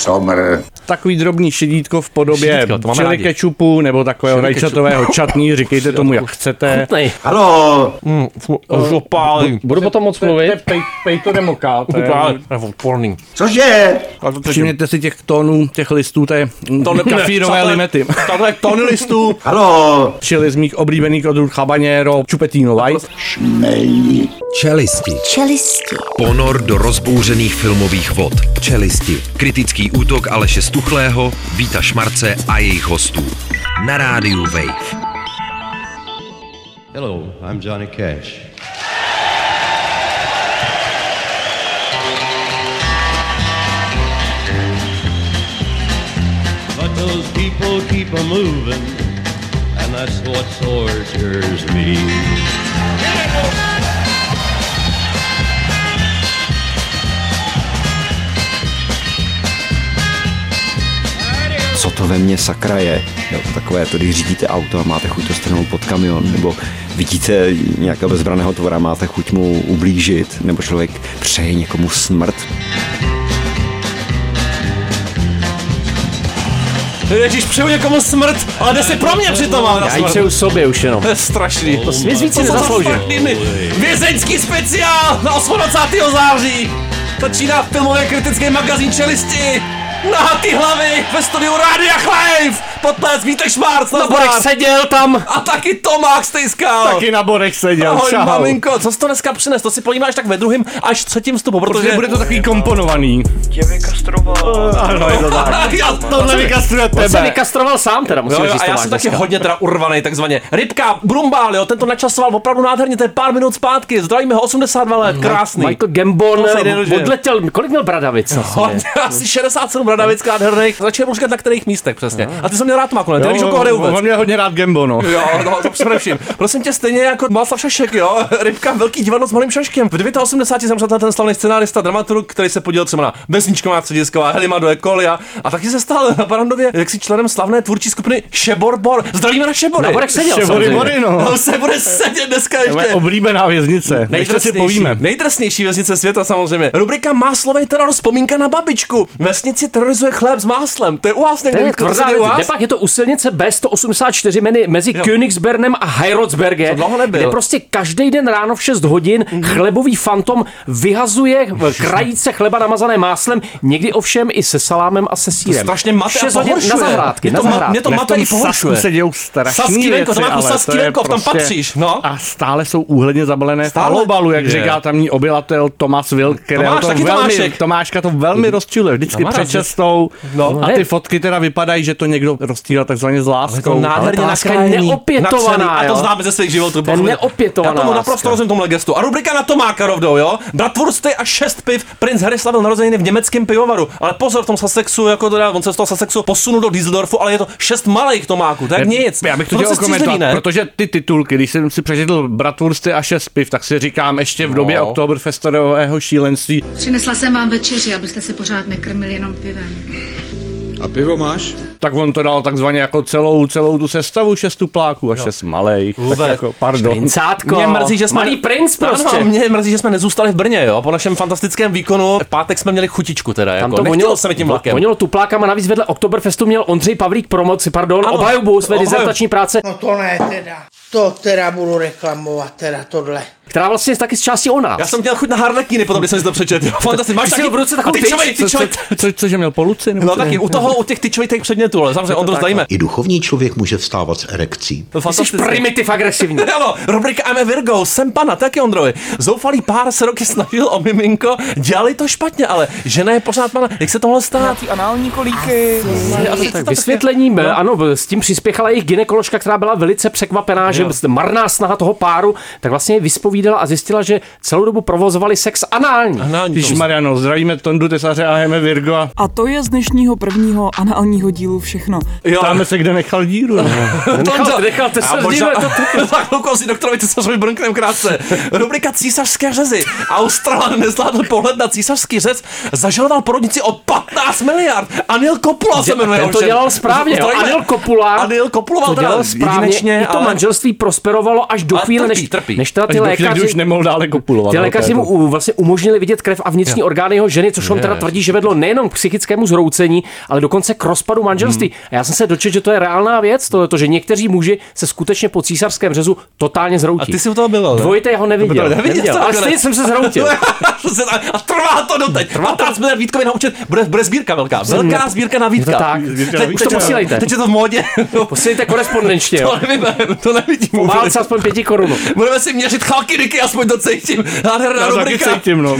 Somr. Takový drobný šedítko v podobě to čili rádi. kečupu nebo takového rajčatového čatní, říkejte tomu, jak chcete. Halo, už opálí. Budu potom moc mluvit? Pej, pej to demoká. to je- Odporný. cože? Všimněte si těch tónů, těch listů té ne- kafírové limety. Takhle tony listů. Halo, Čili z mých oblíbených odrůd habanero, čupetino white. šmej. Čelisti. Čelisti. Ponor do rozbouřených filmových vod. Čelisti. Kritický útok Aleše Stuchlého, Víta Šmarce a jejich hostů. Na rádiu Wave. Hello, I'm Johnny Cash. But those people keep a moving, and that's what tortures me. Co to ve mně sakra je. Jo, takové to, když řídíte auto a máte chuť to strhnout pod kamion, nebo vidíte nějakého bezbraného tvora, máte chuť mu ublížit, nebo člověk přeje někomu smrt. Ježíš, přeju někomu smrt, ale jde si pro mě přitom, ale Já ji přeju sobě už jenom. To je strašný. To svět víc si nezasloužil. Vězeňský speciál na 28. září. Začíná filmový kritický magazín Čelisti. Na ty hlavy ve studiu Rádia Chlive. Potles Vítek Šmárc, Na Borek seděl tam. A taky Tomák Stejskal. Taky na borech seděl. Ahoj, čau. maminko, co jsi to dneska přines? To si pojímáš tak ve druhém až třetím vstupu, protože... Protože bude to takový komponovaný. Tě vykastroval. Ano, je to tak. Já Tohle vykastruje On se tebe. vykastroval sám teda, musím Jo, jo, říct, a já Tomáš jsem taky hodně teda urvaný, takzvaně. Rybka, Brumbál, jo, ten to načasoval opravdu nádherně, to je pár minut zpátky, zdravíme ho 82 let, krásný. Michael Gambon odletěl, kolik měl Bradavic? asi 67 Bradavic nádherných, začal říkat na kterých místech přesně. A ty jsi měl rád Makule, ty nevíš, o koho jde vůbec. On mě hodně rád Gembo, no. Jo, no, to především. Prosím tě, stejně jako Václav Šašek, jo, Rybka, velký divadlo s malým Šaškem. V 89 zemřel ten slavný scenárista, dramaturg, který se podílel třeba na Vesničková středisková, Helima do Ekolia a taky se stal na Barandově jaksi členem slavné tvůrčí skupiny Šebor Bor. Zdravíme na Šebory. Na Borek seděl Šebory. Bory, no. On se bude sedět dneska Moje ještě. oblíbená věznice. Ještě si povíme. Nejdrsnější vesnice světa samozřejmě. Rubrika Máslový teror, vzpomínka na babičku. Vesnici terorizuje chléb s máslem. To je u vás To někde. je to se tvrdá věc. Je to u silnice B184 mezi, mezi Königsbernem a Heirotsberge, To. Mhm. kde prostě každý den ráno v 6 hodin chlebový fantom vyhazuje krajíce chleba namazané máslem, někdy ovšem i se salámem a se sírem. strašně mate a 6 hodin na zahrádky, Mě na to ma- zahrádky. mě to mate i pohoršuje. Se dějou strašný Saský venko, věci, to má ale Saský to je venko, tam patříš, no. A stále jsou úhledně zabalené v Stále? alobalu, jak Je. říká tamní obyvatel Tomas Wilk, kterého Tomáš, to taky velmi, Tomášek. Tomáška to velmi rozčiluje, vždycky Tomáš, před čestou. No. a ty fotky teda vypadají, že to někdo rozstřílel takzvaně s To láskou. nádherně ta láska je neopětovaná, natřený, A to známe ze svých životů. To je neopětovaná Já tomu naprosto rozumím tomu gestu. A rubrika na Tomáka rovnou, jo? Bratwursty a šest piv. Princ Harry slavil narozeniny v německém pivovaru. Ale pozor, v tom Sussexu, jako teda, on se z toho Sussexu posunul do Düsseldorfu, ale je to šest malých Tomáků, tak nic. Já bych to střízlivý, komentovat, ne? protože ty titulky, když jsem si přečetl Bratwursty a šest piv, tak si říkám ještě v době No. Oktoberfestového šílenství, Přinesla jsem vám večeři, abyste se pořád nekrmili jenom pivem. A pivo máš? tak on to dal takzvaně jako celou, celou tu sestavu šestu pláků a šest malých. Vůbec. jako, pardon. Princátko, Mě mrzí, že jsme... malý princ prostě. Ano, mě mrzí, že jsme nezůstali v Brně, jo. Po našem fantastickém výkonu v pátek jsme měli chutičku teda, jako. Tam to Nechtělo vonilo, se mi tím vlakem. vonilo tuplákama, navíc vedle Oktoberfestu měl Ondřej Pavlík promoci, pardon, Ano. obhajobu své Obhajub- dizertační práce, No to ne teda. To teda budu reklamovat, teda tohle. která vlastně je taky z části o nás. Já jsem měl chuť na harlekíny, potom když jsem si to přečetl. jo. Fantasticky. Máš taky měl v ruce takovou tyčovej, tyčovej, co, co, cože měl poluci? No taky, u toho, u těch tyčovitých předmětů, ale samozřejmě Ondro zdajíme. I duchovní člověk může vstávat s erekcí. Jsi primitiv agresivní. Ano, rubrika I'm a Virgo, jsem pana, taky Ondrovi. Zoufalý pár se roky snažil o miminko, dělali to špatně, ale žena je pořád pana. Jak se tohle stane? Ty anální kolíky. Tak vysvětlením, no. ano, s tím přispěchala jejich ginekoložka, která byla velice překvapená, že marná snaha toho páru, tak vlastně vyspovídala a zjistila, že celou dobu provozovali sex anální. Anální, Když Mariano, zdravíme Tondu Tesaře a Heme Virgo a to je z dnešního prvního análního dílu všechno. Jo. ptáme se, kde nechal díru. no. Nechal, nechal, se A možná, zdívá, to, za chvilku si doktorovi císařovi brnknem krátce. Rubrika císařské řezy. Australan nezvládl pohled na císařský řez, zažaloval porodnici o 15 miliard. Anil Kopula se jmenuje. ten to dělal správně, jo. Anil Kopula Anil Kopula to dělal správně. I to manželství manželství prosperovalo až do Ale chvíle, trpí, než, trpí. než teda Až ty chvíle, kdy lékaři... už nemohl dále kopulovat. Ty lékaři to mu to. u- vlastně umožnili vidět krev a vnitřní orgány jeho ženy, což on teda tvrdí, že vedlo nejenom k psychickému zhroucení, ale dokonce k rozpadu manželství. Hmm. A já jsem se dočetl, že to je reálná věc, to, to že někteří muži se skutečně po císařském řezu totálně zhroutí. A ty jsi u toho byl, ne? Dvojité ho neviděl. To neviděl, neviděl. to Ale stejně jsem se zhroutil. a trvá to doteď. 15 miliard Vítkovi naučit. Bude, bude sbírka velká. Velká sbírka na Vítka. To tak. Teď, Už to posílejte. Teď je to v módě. Posílejte korespondenčně, jo. To nevím, to nevidím. Po válce aspoň pěti korun. Budeme si měřit chalky aspoň to cítím. Nádherná Já taky rubrika. cítím, no.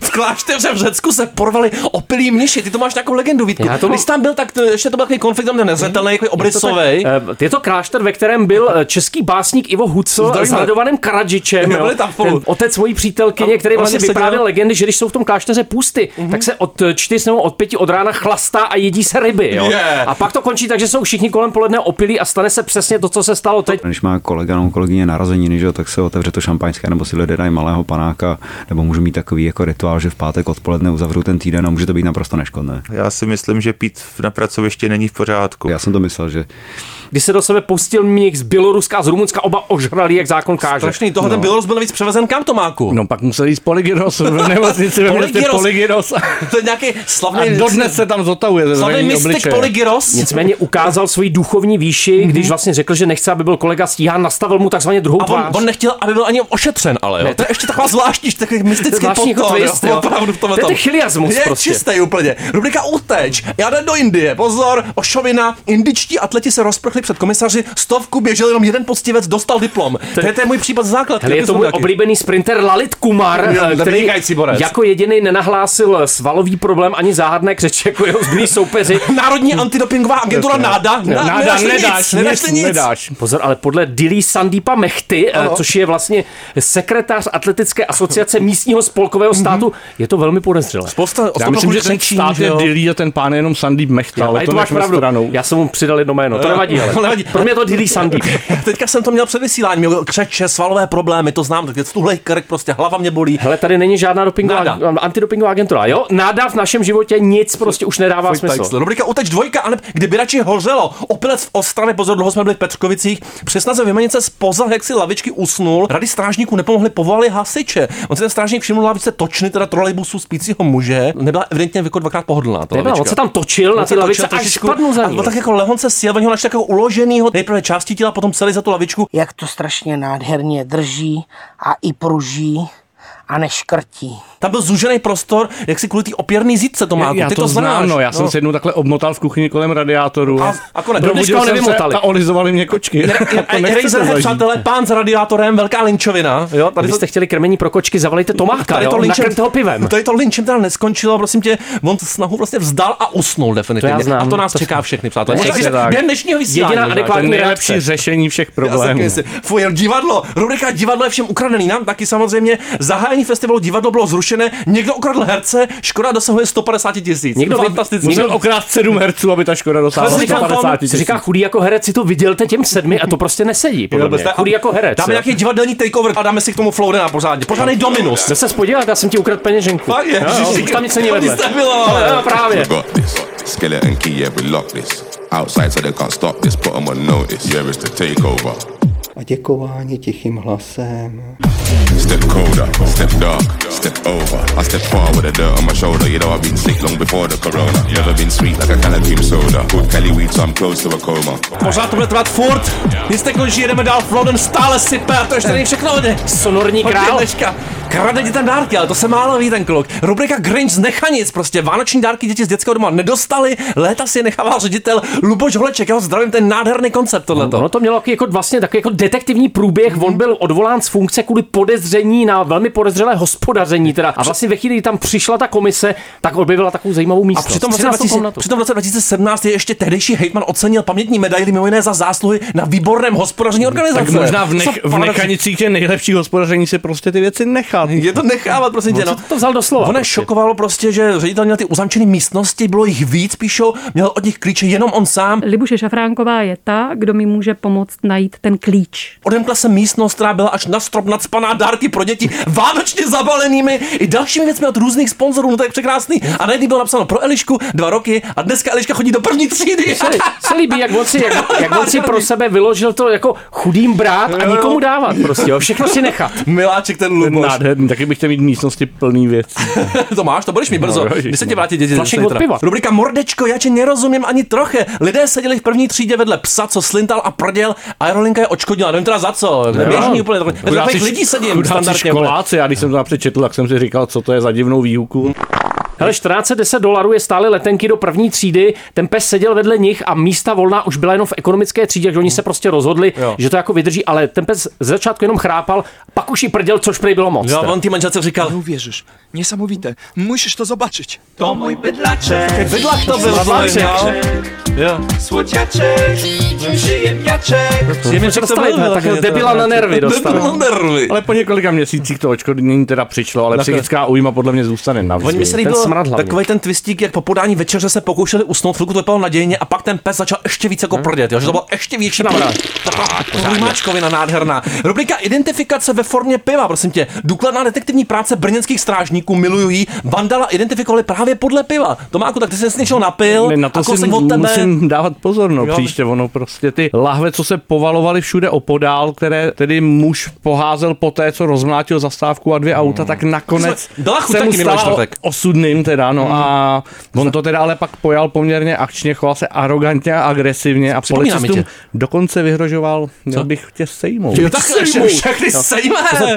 V klášteře v Řecku se porvali opilí mniši. Ty to máš nějakou legendu, Vítku. Já to Když tam byl, tak to, ještě to byl takový konflikt, tam nezřetelný, jako obrysový. Eh, Je to klášter, ve kterém byl eh, český básník Ivo Hucl s. Radovanem Karadžičem, jo, tam ten otec svojí přítelkyně, který vlastně seděl. vyprávěl legendy, že když jsou v tom klášteře pusty, tak se od eh, čtyř nebo od pěti od rána chlastá a jedí se ryby. Jo? Yeah. A pak to končí tak, že jsou všichni kolem poledne opilí a stane se přesně to, co se stalo teď. Když má kolega nebo kolegyně narozeniny, že jo, tak se otevře to šampaňské, nebo si lidé dají malého panáka, nebo můžu mít takový jako rituál, že v pátek odpoledne uzavřu ten týden a může to být naprosto neškodné. Já si myslím, že pít na pracovišti není v pořádku. Já jsem to myslel, že Když se do sebe pustil mních z Běloruska a z Rumunska, oba ožrali, jak zákon káže. Strašný, toho ten Bělorus byl navíc převezen kam, Tomáku? No pak musel jít Polygyros v nemocnici ve městě. Polygyros. To je nějaký slavný... A dodnes se tam zotavuje. Slavný mystik. Polygyros. Nicméně ukázal svoji duchovní výši, když vlastně řekl, že nechce, aby byl kolega stíhán, nastavil mu takzvaně druhou A on, tvář. on nechtěl, aby byl ani ošetřen, ale jo. Ne, to je ještě taková zvláštní, takový mystický jako podtón. Opravdu v tomhle To chiliasmus Je prostě. čistý úplně. Rubrika Uteč. Já jdu do Indie. Pozor, ošovina. Indičtí atleti se rozprchli před komisaři. Stovku běžel jenom jeden poctivec, dostal diplom. To je, to je můj případ základ. Hele, je to můj oblíbený sprinter Lalit Kumar, eh, který jako jediný nenahlásil svalový problém ani záhadné křeč jako jeho zbylí soupeři. Národní antidopingová agentura NADA. Ne, Na- náda, nenašli nedáš, nedáš. Pozor, ale podle Dili Sandipa Mechty, eh, což je vlastně sekretář Atletické asociace místního spolkového státu, je to velmi podezřelé. Spousta Já myslím, že ten stát je Dilly a ten pán je jenom Sandeep Mechta, ale to máš pravdu. Já jsem mu přidal jedno jméno, to nevadí, ale. To nevadí. Pro mě to Dili Sandeep. Teďka jsem to měl před vysíláním, měl křeče, svalové problémy, to znám, tak tuhle krk, prostě hlava mě bolí. Hele, tady není žádná dopingová, antidopingová agentura, jo? Náda v našem životě nic prostě už nedává smysl. Smysl. Rubrika Uteč dvojka, ale kdyby radši hořelo. Opilec v Ostravě, pozor, dlouho jsme byli v Petřkovicích, přes snaze vymanit se z pozad, jak si lavičky usnul. Rady strážníků nepomohly, povolali hasiče. On si ten strážník všiml lavice točny, teda trolejbusu spícího muže. Nebyla evidentně jako dvakrát pohodlná. Nebyla, on se tam točil na On se ty lavice, točil až trošičku spadnul za ní. tak jako lehonce sjel, oni ho našli takového uloženýho, nejprve části těla, potom celý za tu lavičku. Jak to strašně nádherně drží a i pruží a neškrtí. Tam byl zužený prostor, jak si kvůli té opěrný zítce to má. Já Ty to, to znám, znáš. no, já jsem se jednou takhle obmotal v kuchyni kolem radiátoru. A- a konec. Probudil se nevymotali. a olizovali mě kočky. Razer, přátelé, pán s radiátorem, velká linčovina. Jo, tady to, Kdybyste chtěli krmení pro kočky, zavolejte Tomáka, tady to linčem, Nakrmte ho pivem. Tady to linčem teda neskončilo, prosím tě, on snahu vlastně vzdal a usnul definitivně. To já znám. A to nás čeká všechny, přátelé. Během dnešního vysílání. Jediná adekvátní nejlepší řešení všech Já problémů. Fuj, divadlo, rubrika divadlo je všem ukradený. Nám taky samozřejmě zahájení festivalu divadlo bylo zrušené, někdo ukradl herce, škoda dosahuje 150 tisíc. Někdo vy- Fantasticky. Musel okrát 7 herců, aby ta škoda dosáhla Wesley 150 Hampton Se tisíc. říká chudý jako herec, si to vydělte těm sedmi a to prostě nesedí. Podle mě. Chudý jako herec. Dáme nějaký divadelní takeover a dáme si k tomu Flowdena pořádně. Pořádný Dominus. Jde se podívat, já jsem ti ukradl peněženku. Fakt je? Jo, jo, Ježiši, už tam nic není to vedle. právě. Skeleton key, yeah, we lock this. Outside so they can't stop this, put 'em on notice. Yeah, it's the takeover. A děkování tichým hlasem. Step colder, step dark, step over. I step far with the dirt on my shoulder. You know I've been sick long before the corona. Never been sweet like a can of cream soda. Good Kelly weed, so I'm close to a coma. Pořád to bude trvat furt. Nic nekončí, jedeme dál. Flowden stále sype a to ještě není všechno. Ne. Sonorní král. Dneška. Krade ti ten dárky, ale to se málo ví ten kluk. Rubrika Grinch z Nechanic, prostě vánoční dárky děti z dětského doma nedostali, léta si je nechával ředitel Luboš Holeček, já ho zdravím, ten nádherný koncept tohleto. Ono to mělo jako vlastně takový jako detektivní průběh. On byl odvolán z funkce kvůli podezření na velmi podezřelé hospodaření. Teda. A vlastně ve chvíli, kdy tam přišla ta komise, tak objevila takovou zajímavou A místnost. přitom v, roce 13. 2000, komnatu. přitom v roce 2017 je ještě tehdejší hejtman ocenil pamětní medaili mimo jiné za zásluhy na výborném hospodaření organizace. Tak možná v, nech, v nechanicích je nejlepší hospodaření si prostě ty věci nechat. Je to nechávat, prosím tě, no. To vzal doslova. Ono prostě. šokovalo prostě, že ředitel měl ty uzamčené místnosti, bylo jich víc, píšou, měl od nich klíče jenom on sám. Libuše Šafránková je ta, kdo mi může pomoct najít ten klíč. Odemkla se místnost, která byla až na strop nadspaná dárky pro děti, vánočně zabalenými i dalšími věcmi od různých sponzorů, no to je překrásný. A najednou bylo napsáno pro Elišku dva roky a dneska Eliška chodí do první třídy. Se, se líbí, jak on, si, jak, jak on si pro sebe vyložil to jako chudým brát a nikomu dávat prostě, jo. všechno si nechat. Miláček ten Luboš. nádherný, taky bych chtěl mít místnosti plný věcí. to máš, to budeš mít brzo. No, Kdy se tě vrátí děti. Rubrika Mordečko, já tě nerozumím ani troche. Lidé seděli v první třídě vedle psa, co slintal a prděl, aerolinka je odškodnila. Nevím teda za co. Běžný úplně. Takových lidí sedím chudáci standardně. školáci, já když jsem to napřed četl, tak jsem si říkal, co to je za divnou výuku. Hele, 1410 dolarů je stály letenky do první třídy, ten pes seděl vedle nich a místa volná už byla jenom v ekonomické třídě, že oni se prostě rozhodli, Jo. že to jako vydrží, ale ten pes ze začátku jenom chrápal, pak už i prděl, což prý bylo moc. Jo, on ty manželce říkal, Uwierzysz, niesamowite. Musisz to zobaczyć. To mój bydlaczek, bydlak to no. Jo. słodziaczek, przyjemniaczek. Příjemně se to dostali, bylo, tak vyloženě debila na nervy dostali. Debila na nervy. Ale po několika měsících to očkodnění teda přišlo, ale psychická újma podle mě zůstane na Oni mi se Ten líbil smrad hlavně. takový ten twistík, jak po podání večeře se pokoušeli usnout, chvilku to vypadalo nadějně a pak ten pes začal ještě víc jako prdět, jo? že to bylo ještě větší Namrát. Rýmáčkovina nádherná. Rubrika identifikace ve formě piva, prosím tě. Důkladná detektivní práce brněnských strážníků, miluju jí. Vandala identifikovali právě podle piva. Tomáku, tak ty jsi něčeho napil, Ne, na to a si kousek od tebe. musím dávat pozor, no, Jo. příště ono prostě ty lahve, co se povalovaly všude opodál, které tedy muž poházel po té, co rozmlátil zastávku a dvě auta, tak nakonec Byla chuť se mu stala čtvrtek. osudným teda, no a on to teda ale pak pojal poměrně akčně, choval se arrogantně a agresivně a policistům dokonce vyhrožoval, měl bych tě sejmout. Jo, tak ještě všechny sejme.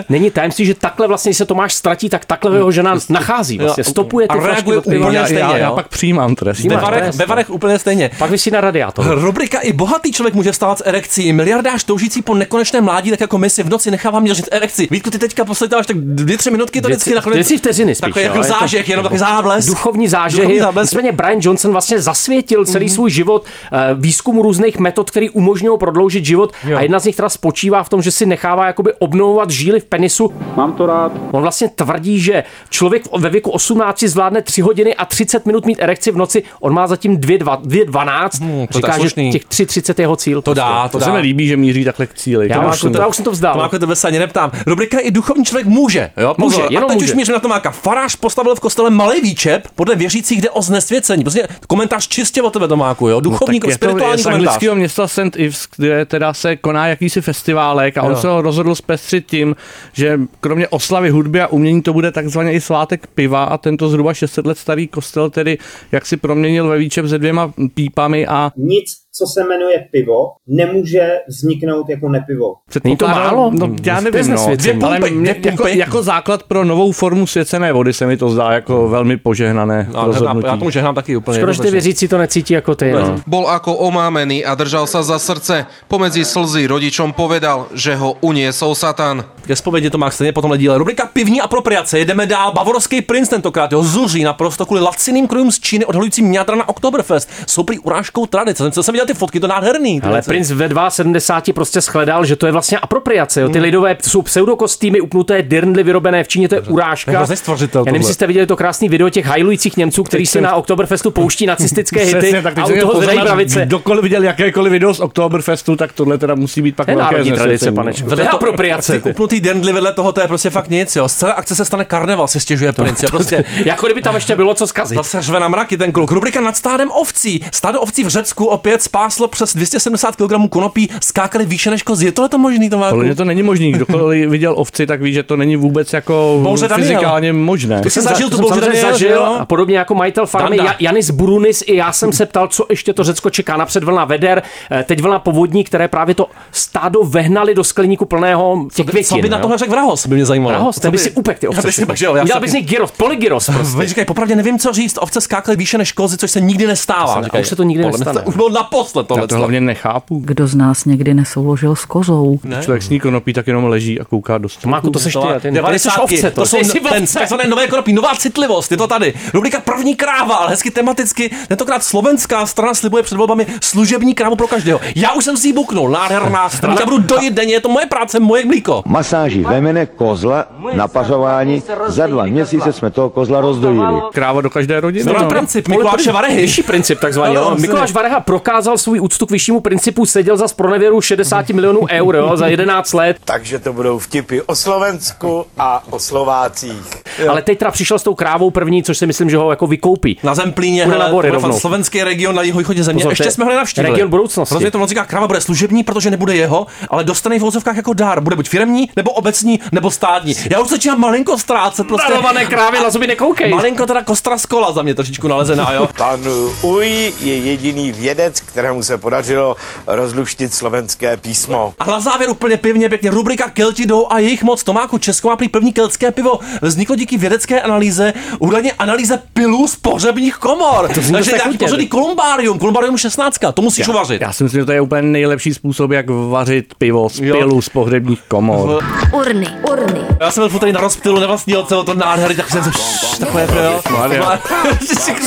Není tajemství, že takhle vlastně když se Tomáš ztratí, tak takhle jeho žena nachází. Vlastně stopuje ty a reaguje úplně já, stejně, já, já jo? pak přijímám trest. Ve varech, trest, ve no. varech úplně stejně. Pak vysí na radiátor. Rubrika i bohatý člověk může vstávat s erekcí. Miliardář toužící po nekonečném mládí, tak jako my si v noci nechává měřit erekci. Vítku, ty teďka posletáváš tak dvě, tři minutky, to vždycky nakonec. dvě, vteřiny spíš, Takový jako zážeh, jenom takový záblesk. Duchovní zážehy. Nicméně Brian Johnson vlastně zasvětil celý Mhm. svůj život eh, výzkumu různých metod, který umožňují prodloužit život. A jedna z nich teda spočívá v tom, že si nechává jakoby obnovovat žíly v penisu. Mám to rád. On vlastně tvrdí, že člověk ve věku 18 zvládne 3 hodiny a 30 minut mít erekci v noci. On má zatím 2.12. Hmm, to Říká, že slušný. těch 3.30 je jeho cíl. To dá, to To dá. se mi líbí, že míří takhle k cíli. Já, To už, to, já už jsem to vzdal. Tomáku, tebe se ani neptám. Rubrika i duchovní člověk může. Jo? Pozor. Může, jenom a teď může. už mířím na Tomáka. Farář postavil v kostele malý výčep, podle věřících jde o znesvěcení. Prostě komentář čistě o tebe, Tomáku. Jo? Duchovní, No, tak je to spirituální je anglického města St. Ives, kde teda se koná jakýsi festiválek a on Jo. se ho rozhodl zpestřit tím, že kromě oslavy hudby a umění to bude takzvaně i svátek piva a tento zhruba 600 let starý kostel tedy jak si proměnil ve výčep se dvěma pípami a Nic, co se jmenuje pivo, nemůže vzniknout jako nepivo. Není to málo? No, já To je nevím, no. ale Dvě pumpy, mě, dvě jako, jako, základ pro novou formu svěcené vody se mi to zdá jako velmi požehnané No, rozhodnutí. já tomu žehnám taky úplně. Škoda, že ty věřící to necítí jako ty. No. Bol ako omámený a držal sa za srdce. Pomedzi slzy rodičom povedal, že ho uniesol Satan. Ke zpovědi to má stejně po tomhle díle. Rubrika pivní apropriace. Jedeme dál. Bavorský princ tentokrát. Jo, zuří naprosto kvůli laciným krojům z Číny odhalujícím mňatra na Oktoberfest. Jsou prý urážkou tradice. Jsem, jsem viděl ty fotky, to nádherný. Ale princ ve 72 prostě shledal, že to je vlastně apropriace. Jo. Ty lidové to jsou pseudokostýmy, upnuté dirndly vyrobené v Číně, to je urážka. Stvořitel Já nevím, jestli jste viděli to krásný video těch hajlujících Němců, kteří si na Oktoberfestu pouští nacistické hity Přesně, tak a u toho zrají pravice. Kdokoliv viděl jakékoliv video z Oktoberfestu, tak tohle teda musí být pak je velké národní tradice, panečku. To Vedle je apropriace. Upnutý dirndly vedle toho, to je prostě fakt nic, jo. Z celé akce se stane karneval, se stěžuje princ. Prostě Jako kdyby tam ještě bylo co zkazit. Zase řve na mraky ten kluk. Rubrika nad stádem ovcí. Stádo ovcí v Řecku opět spáslo přes 270 kg konopí, skákali výše než kozy. Je tohle to možný? Podle mě to není možný. Kdokoliv viděl ovci, tak ví, že to není vůbec jako Bouře Daniel. fyzikálně možné. Ty jsi zažil za- tu samozřejmě Daniel, zažil a podobně jako majitel farmy Danda. Ja- Janis Brunis, i já jsem se ptal, co ještě to Řecko čeká. Napřed vlna veder, eh, teď vlna povodní, které právě to stádo vehnali do skleníku plného těch Co květin. by na jo. tohle řekl Vrahos, by mě zajímalo. Vrahos, Co ten by si upek ty ovce. Já bych si Udělal z nich gyros, polygyros prostě. Vy říkají, popravdě nevím, co říct, ovce skákaly výše než kozy, což se nikdy nestává. Už se to nikdy nestane. To už bylo naposled tohle. Já to hlavně nechápu. Kdo z nás někdy nesouložil s kozou? Ne? Člověk sní konopí, tak jenom leží a kouká do stolu. Máku, to seš ty, ty, ty, ty 90. jsi ovce, to, to jsou jsi ten takzvané nové konopí, nová citlivost, je to tady. Rubrika první kráva, ale hezky tematicky. Tentokrát slovenská strana slibuje před volbami služební krávu pro každého. Já už jsem si ji buknul, nádherná. Já budu dojít denně, je to moje práce, moje mlíko. Masáži vemene kozla na pařování za dva měsíce jsme toho kozla rozdojili. Kráva do každé rodiny. No, no. princip Mikuláše Varehy. Vyšší princip takzvaný. No, no. Mikuláš Vareha prokázal svůj úctu k vyššímu principu, seděl za pronevěru 60 milionů eur jo, za 11 let. Takže to budou vtipy o Slovensku a o Slovácích. Ale teď teda přišel s tou krávou první, což si myslím, že ho jako vykoupí. Na Zemplíně, na hele, bude rovnou. slovenský region na jihovýchodě země. Pozor, Ještě je jsme ho nenavštívili. region budoucnosti. Rozumím, to říká, kráva bude služební, protože nebude jeho, ale dostane v vozovkách jako dár. Bude buď firmní, nebo obecní, nebo státní. Já už začínám malinko ztrácet. Prostě. Darované krávy na zuby nekoukej. Malinko teda kostra z kola za mě trošičku nalezená, jo. Pan Uj je jediný vědec, kterému se podařilo rozluštit slovenské písmo. A na závěr úplně pivně, pěkně rubrika Kelti jdou a jejich moc. Tomáku Česko má prý první keltské pivo. Vzniklo díky vědecké analýze, údajně analýze pilů z pohřebních komor. To Takže nějaký pořadý kolumbárium, kolumbárium 16, to musíš Já- uvařit. Já si myslím, že to je úplně nejlepší způsob, jak vařit pivo z Jo. pilu z pohřebních komor. Urny, urny. Já jsem byl tady na rozptylu nevlastního celého to nádhery, tak jsem se takové. Maria.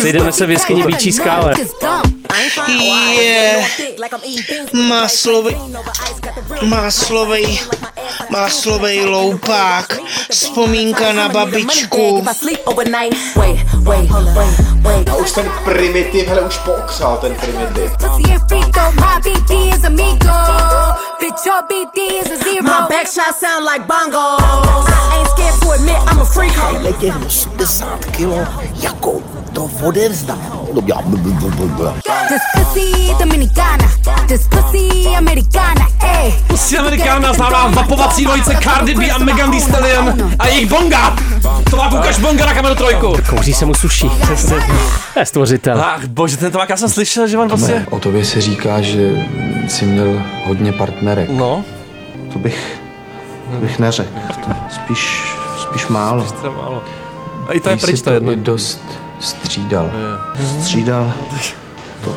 Sejdeme se v jeskyni Bíčí skále. Je maslový, maslový, maslový loupák, vzpomínka na babičku. A už ten primitiv, hele, už pookřál ten primitiv. My back shot sound like bongos. Ain't scared to admit I'm a freak. Tadyhle těch 80 kilo, jako to odevzdám. This pussy dominicana. This pussy americana. Ey. Pusy Amerikána známá vapovací dvojice Cardi B a Megan Thee Stallion a jejich bonga. To má ukaž bonga na kameru trojku. Kouří se mu suší. To je stvořitel. Ach bože, ten továk, já jsem slyšel, že on prostě... O tobě se říká, že jsi měl hodně partnerek. No. To bych, to bych neřekl. To spíš, spíš málo. To je málo. A i to je pryč to jedno. dost střídal. Střídal. To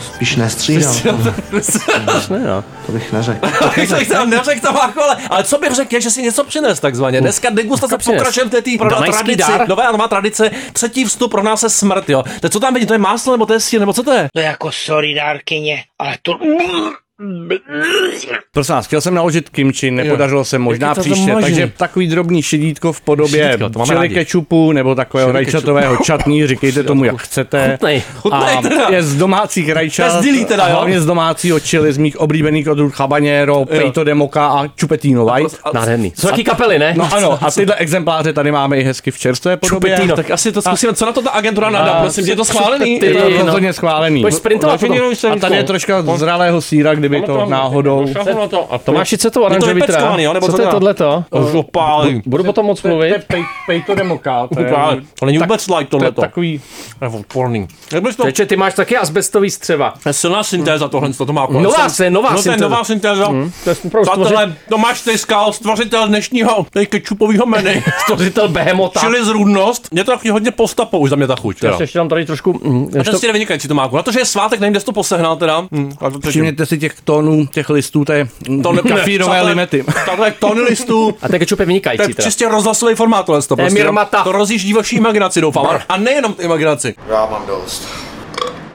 spíš nestřídal. Ne, no. To bych neřekl. Tak jsem neřekl to jako, ale, ale co bych řekl, je, že si něco přines takzvaně. Dneska degustace pokračujeme v té tý tradici, dar? nová nová tradice, třetí vstup pro nás je smrt, jo. Tak co tam vidí, to je máslo, nebo to je sír, nebo co to je? To je jako sorry dárkyně, ale to... Prosím vás, chtěl jsem naložit kimči, nepodařilo se možná příště, takže takový drobný šedítko v podobě to máme čili rádi. kečupu nebo takového rajčatového čatní, říkejte tomu, jak chcete. Chutnej. Chutnej a teda. je z domácích rajčat, Bez dilí teda, jo? hlavně z domácího čili, z mých oblíbených odrůd habanero, peito de moca a chupetino white. Nádherný. Jsou taky kapely, ne? No ano, a tyhle exempláře tady máme i hezky v čerstvé podobě. Čupetino, tak asi to zkusíme. Co na to ta agentura nadá, prosím, je to schválený? Je to Čupetino. rozhodně schválený. Pojď sprintovat potom. A tady je troška zralého síra, kdyby to náhodou... A Tomáši, co to Je to oranžový jo, nebo Co to je tohleto? Budu potom moc To mluvit. pej- Peito de moca. To, je- To není vůbec like to tohleto. takový... To je odporný. To... Teče, ty máš taky asbestový střeva. To je silná syntéza tohle, to má Nová se- nová no, to je syntéza. nová syntéza. To Přátelé, Tomáš Tejskal, stvořitel dnešního tej kečupového menu. Stvořitel behemota. Čili zrůdnost. Mě to taky hodně postapo, už za mě ta chuť. Já ještě tam tady trošku... mm, A ten to- si jde vynikající, Tomáku. Na to, že je svátek, nevím, kde jsi to posehnal teda. A to teď- Všimněte si těch tónů, těch listů, to je To ne- kafírové přátelé, limety. Takhle tony listů. A ten kečup je To vynikající je teda. čistě rozhlasový formát tohle. To, je prostě, Mirmata. to rozjíždí vaší imaginaci, doufám. A- A nejenom imaginaci. Já mám dost.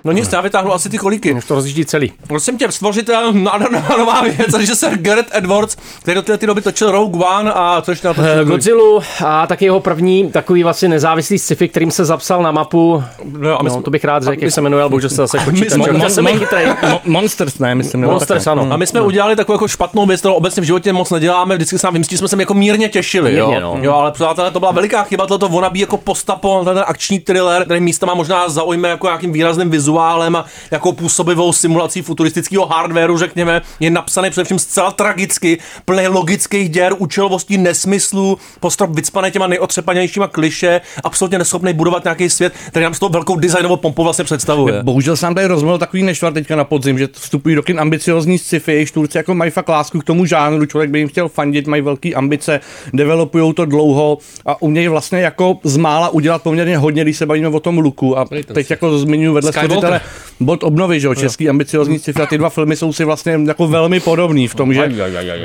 No nic, já vytáhnu asi ty kolíky. Už to rozjíždí celý. Prosím tě, stvořitel, nádherná nová věc, takže se Gareth Edwards, který do té doby točil Rogue One a co ještě Eh, natočil? Godzilla a taky jeho první takový vlastně nezávislý sci-fi, kterým se zapsal na mapu. No, a my No, jsme- to bych rád řekl, jak se jmenuje, ale bohužel se zase jsme- počítač. Mon- Mon- chytrej. Mo- Monsters, ne, myslím. Monsters, ano. A my jsme udělali takovou jako špatnou věc, kterou obecně v životě moc neděláme, vždycky nám vymstí, jsme se jako mírně těšili, Mírně, jo. no. jo. ale přátelé, to byla veliká chyba, toto wannabe jako postapo, ten akční thriller, který místa má možná zaujme jako nějakým výrazným vizuálem a jako působivou simulací futuristického hardwareu, řekněme, je napsaný především zcela tragicky, plný logických děr, účelovostí, nesmyslů, postrop vycpaný těma nejotřepanějšíma kliše, absolutně neschopný budovat nějaký svět, který nám s tou velkou designovou pompou vlastně představuje. Bohužel se nám tady rozmohl takový nešvar teďka na podzim, že vstupují do kin ambiciozní sci-fi, jejich Turci jako mají fakt lásku k tomu žánru, člověk by jim chtěl fandit, mají velké ambice, developují to dlouho a umějí vlastně jako z mála udělat poměrně hodně, když se bavíme o tom luku. A teď jako zmiňuji vedle Skywalker. Stvořitele bod obnovy, že jo, český ambiciozní sci-fi ty dva filmy jsou si vlastně jako velmi podobný v tom, že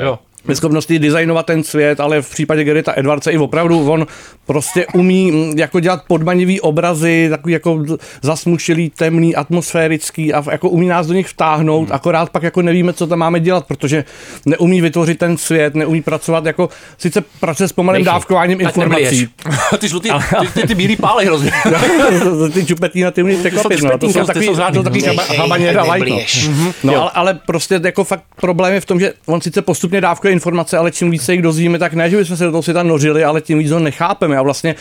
Jo. Schopnosti designovat ten svět, ale v případě Gerita Edwardse i opravdu on prostě umí mm, jako dělat podmanivý obrazy, takový jako zasmušilý, temný, atmosférický a jako umí nás do nich vtáhnout, hmm. akorát pak jako nevíme, co tam máme dělat, protože neumí vytvořit ten svět, neumí pracovat jako, sice pracuje s pomalým Nechy. dávkováním Tak informací. ty žlutý, ty, ty, ty bílý pály hrozně. ty čupetí na ty umí překvapit, no. To jsou takový, to takový habaněra no. Mhm. No, ale, ale, prostě jako fakt problém je v tom, že on sice postupně dávkuje informace, ale čím více jich dozvíme, tak ne, že bychom se do toho světa nořili, ale tím víc ho nechápeme. A vlastně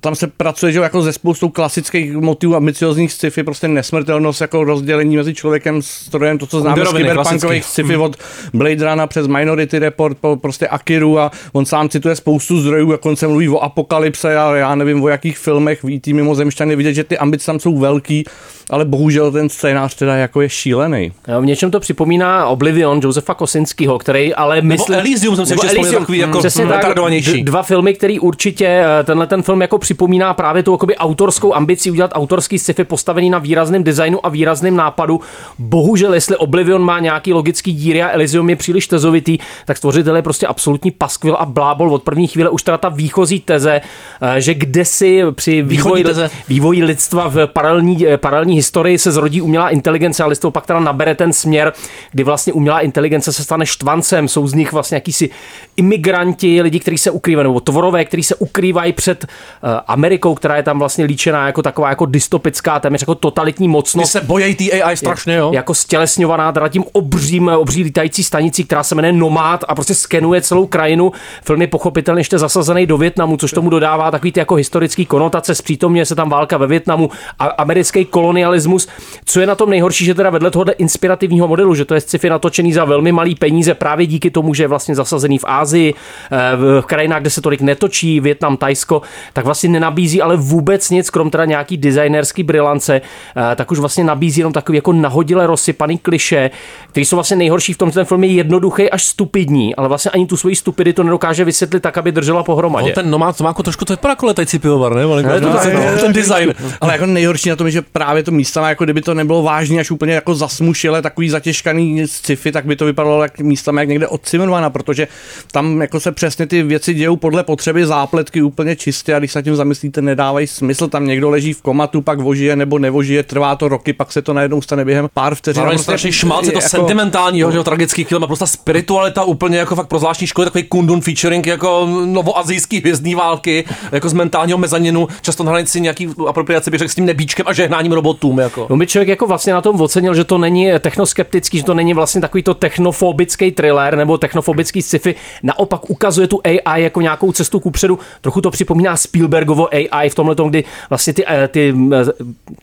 tam se pracuje, že jako ze spoustou klasických motivů ambiciozních sci-fi, prostě nesmrtelnost, jako rozdělení mezi člověkem, strojem, to, co známe z klasický. sci-fi od Blade Runna přes Minority Report po prostě Akiru a on sám cituje spoustu zdrojů, jak on se mluví o apokalypse a já nevím o jakých filmech, ví ty mimozemšťany, vidět, že ty ambice tam jsou velký, ale bohužel ten scénář teda jako je šílený. Jo, V něčem to připomíná Oblivion Josefa Kosinského, který ale myslím... Elysium jsem si nebo ještě Elysium, takový jako přesně tak, Dva filmy, který určitě eh, tenhle ten film jako připomíná právě tu jakoby autorskou ambici udělat autorský sci-fi postavený na výrazném designu a výrazném nápadu. Bohužel, jestli Oblivion má nějaký logický díry a Elysium je příliš tezovitý, tak stvořitel je prostě absolutní paskvil a blábol od první chvíle. Už teda ta výchozí teze, eh, že kde si při vývoji, vývoji lidstva v paralelní, eh, paralelní historii se zrodí umělá inteligence a lidstvo pak teda nabere ten směr, kdy vlastně umělá inteligence se stane štvancem, jsou z nich vlastně jakýsi imigranti, lidi, kteří se ukrývají, nebo tvorové, kteří se ukrývají před uh, Amerikou, která je tam vlastně líčená jako taková jako dystopická, téměř jako totalitní Ty mocnost. se bojejí té AI strašně, jo? Jako stělesňovaná teda tím obřím, obří lítající stanicí, která se jmenuje Nomad a prostě skenuje celou krajinu. Film je pochopitelně ještě zasazený do Větnamu, což tomu dodává takový ty jako historický konotace. Zpřítomně se tam válka ve Větnamu a americký kolonialismus. Co je na tom nejhorší, že teda vedle tohohle inspirativního modelu, že to je sci-fi natočený za velmi malý peníze právě díky tomu, že je vlastně zasazený v Ázii, eh, v krajinách, kde se tolik netočí, Větnam, Tajsko, tak vlastně nenabízí ale vůbec nic, krom teda nějaký designerský brilance, eh, tak už vlastně nabízí jenom takový jako nahodile rozsypaný kliše, který jsou vlastně nejhorší v tom, že ten film je jednoduchý až stupidní, ale vlastně ani tu svoji stupiditu nedokáže vysvětlit tak, aby držela pohromadě. On ten nomad, to má jako trošku, to vypadá jako letající pivovar, ne? No, ten, ten design. Ale jako nejhorší na tom je, že právě to místama, jako kdyby to nebylo vážný, až úplně jako zasmušile, takový zatěžkaný sci-fi, tak by to vypadalo jak místama jak někde od protože tam jako se přesně ty věci dějou podle potřeby zápletky úplně čistě a když se tím zamyslíte, nedávají smysl. Tam někdo leží v komatu, pak vožije nebo nevožije, trvá to roky, pak se to najednou stane během pár vteřin. Zároveň A prostě strašný šmalc, je to jako- sentimentální, jo, jo, tragický film a prostě spiritualita úplně jako fakt pro zvláštní školy, takový kundun featuring jako novoazijský hvězdný války, jako z mentálního mezaninu, často na hranici nějaký apropriace bych řekl s tím nebíčkem a žehnáním robotům. Jako. No by člověk jako vlastně na tom ocenil, že to není technoskeptický, že to není vlastně takový to technofobický thriller nebo technofobický sci-fi. Naopak ukazuje tu AI jako nějakou cestu kupředu. Trochu to připomíná Spielbergovo AI v tomhle tom, kdy vlastně ty, eh, ty eh,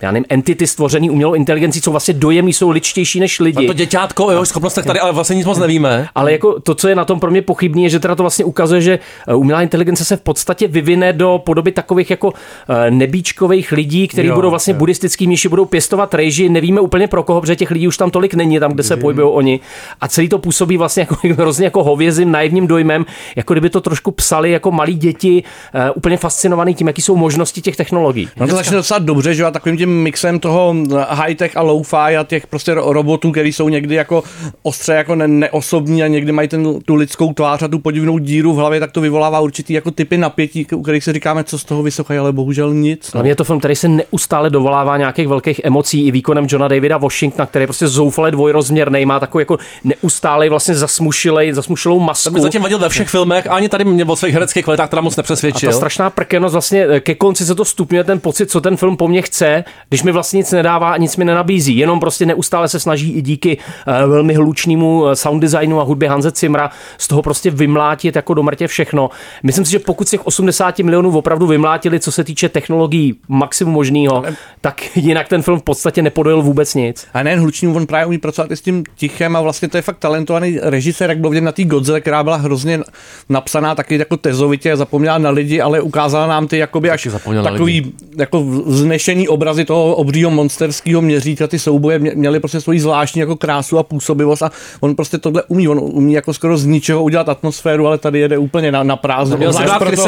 já nevím, entity stvořený umělou inteligencí jsou vlastně dojemný, jsou ličtější než lidi. A to děťátko, jeho schopnostech tady, ale vlastně nic moc nevíme. Ale jako to, co je na tom pro mě pochybný, je, že teda to vlastně ukazuje, že eh, umělá inteligence se v podstatě vyvine do podoby takových jako nebíčkových lidí, kteří Jo, budou vlastně jo. buddhistický mniši, budou pěstovat rejži, nevíme úplně pro koho, protože těch lidí už tam tolik není, tam, kde se pohybují oni. A celý to působí vlastně jako hrozně jako hovězím, naivním dojmem, jako kdyby to trošku psali jako malí děti, eh, úplně fascinovaný tím, jaký jsou možnosti těch technologií. No to začne docela dobře, že jo, a takovým tím mixem toho high-tech a low-fi a těch prostě ro- robotů, který jsou někdy jako ostře jako ne- neosobní a někdy mají ten, tu lidskou tvář a tu podivnou díru v hlavě, tak to vyvolává určitý jako typy napětí, u kterých si říkáme, co z toho vysochají, ale bohužel nic. No. Hlavně je to film, který se neustále dovolává nějakých velkých emocí i výkonem Johna Davida Washingtona, který je prostě zoufale dvojrozměrný, má takový jako neustálej vlastně zasmušilej, zasmušilou masku. To mi zatím vadil ve všech filmech a ani tady mě o svých hereckých kvalitách teda moc A nepřesvědčil. ta strašná prkenost vlastně eh, ke konci se to stupňuje ten pocit, co ten film po mně chce, když mi vlastně nic nedává a nic mi nenabízí. Jenom prostě neustále se snaží i díky eh, velmi hlučnému eh, sound designu a hudbě Hanze Cimra z toho prostě vymlátit jako do mrtě všechno. Myslím si, že pokud z těch 80 milionů opravdu vymlátili, co se týče technologií maximum možného, tak jinak ten film v podstatě nepodojil vůbec nic. A nejen hlučný, on právě umí pracovat i s tím tichem a vlastně to je fakt talentovaný režisér, jak bylo vidět na té Godzilla, která byla hrozně napsaná taky jako tezovitě, zapomněla na lidi, ale ukázala nám ty jakoby až takový jako znešený obrazy toho obřího monsterského měřítka, ty souboje mě- měly prostě svoji zvláštní jako krásu a působivost a on prostě tohle umí, on umí jako skoro z ničeho udělat atmosféru, ale tady jede úplně na, na prázdno. Měl proto,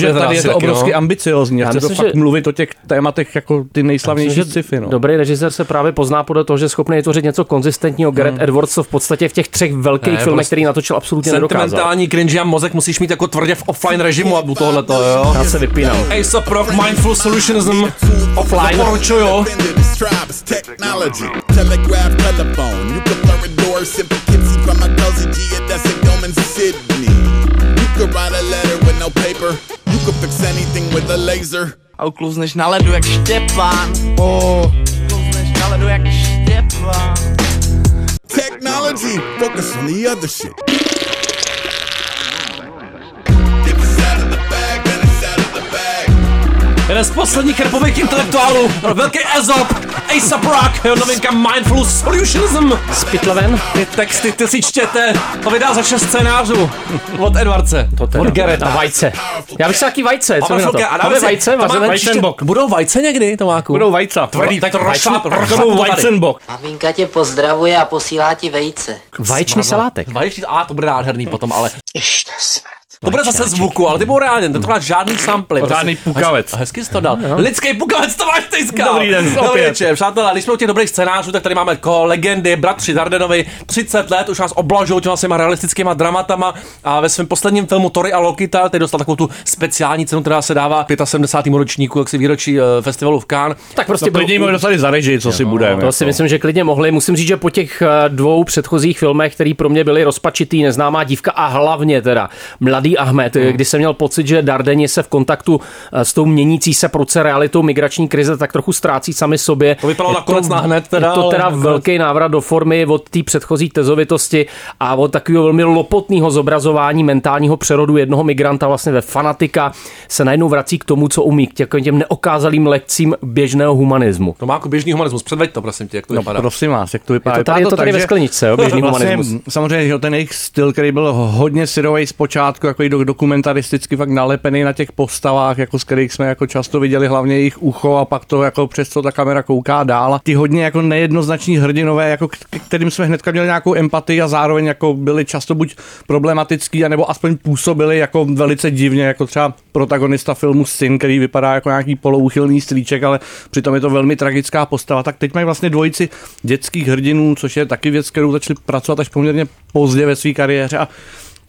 že tady je to taky, obrovsky no. ambiciozní, chce to fakt že- mluvit o těch tématech jako ty nejslavnější sci-fi. No. Dobrý režisér se právě pozná podle toho, že je schopný vytvořit něco konzistentního. Gareth Edwards to v podstatě v těch třech velkých Ne, filmech, prostě- který natočil, absolutně nedokázal. Sentimentální cringe a mozek musíš mít jako tvrdě v offline režimu a u tohleto, jo. Já se vypínám. Ace Rock, Mindful Solutionism, offline. Doporučuju. could write a letter with no paper. Could fix anything with a laser. A uklouzneš na ledu jak Štěpán. Oh. Uklouzneš na ledu jak Štěpán. Technology, focus on the other shit. Jeden z posledních repových intelektuálů, velký Ezop, A$AP Rock, jeho novinka Mindful Solutionism. Spitleven. Ty texty, ty si čtěte, to vydá za šest scénářů od Edwardce, To teda. od Garreta. A vajce. Já bych se taky vajce, co mi na to? a dáme Máme si- vajce, čtě- Budou vajce někdy, Tomáku? Budou vajca. Tvrdý, tak tady. vajcenbok. Maminka tě pozdravuje a posílá ti vejce. Vaječný salátek. Vaječný, a to bude nádherný potom, ale... To bude zase zvuku, ale ty budou reálně, tentokrát žádný samply. Žádný pukavec. A hezky jsi to dal. Lidský pukavec, to máš tejska. Dobrý den, Dobrý večer, přátelé, když jsme u těch dobrých scénářů, tak tady máme ko legendy, bratři Dardenovi, 30 let, už nás oblažují těma svýma realistickýma dramatama a ve svém posledním filmu Tory a Lokita, který dostal takovou tu speciální cenu, která se dává 75. ročníku, jak si výročí eh, festivalu v Cannes. Tak prostě No, klidně mohli dostali za režii, co si budeme. To si myslím, že klidně mohli. Musím říct, že po těch eh, dvou předchozích filmech, které pro mě byly rozpačitý, neznámá dívka a hlavně teda Mladý Ahmed, Hmm. mm. kdy jsem měl pocit, že Dardeni se v kontaktu eh, s tou měnící se proce realitou migrační krize tak trochu ztrácí sami sobě. To vypadalo Je nakonec na hned teda, Je to ale teda nakonec- velký návrat do formy od té předchozí tezovitosti a od takového velmi lopotného zobrazování mentálního přerodu jednoho migranta vlastně ve fanatika se najednou vrací k tomu, co umí, k těm, těm neokázalým lekcím běžného humanismu. Tomáku, běžný humanismus, předveď to, prosím tě, jak to No, vypadá. prosím vás, jak to vypadá. Je to tady- je to tady tak, ve že skleničce, jo, běžný humanismus. Samozřejmě, že ten jejich styl, který byl hodně syrový zpočátku, jako do, dokumentaristicky fakt nalepený na těch postavách, jako z kterých jsme jako často viděli hlavně jejich ucho a pak to jako přes co ta kamera kouká dál. Ty hodně jako nejednoznační hrdinové, jako k- kterým jsme hnedka měli nějakou empatii a zároveň jako byli často buď problematický, anebo aspoň působili jako velice divně, jako třeba protagonista filmu Syn, který vypadá jako nějaký polouchylný strýček, ale přitom je to velmi tragická postava. Tak teď mají vlastně dvojici dětských hrdinů, což je taky věc, kterou začali pracovat až poměrně pozdě ve své kariéře a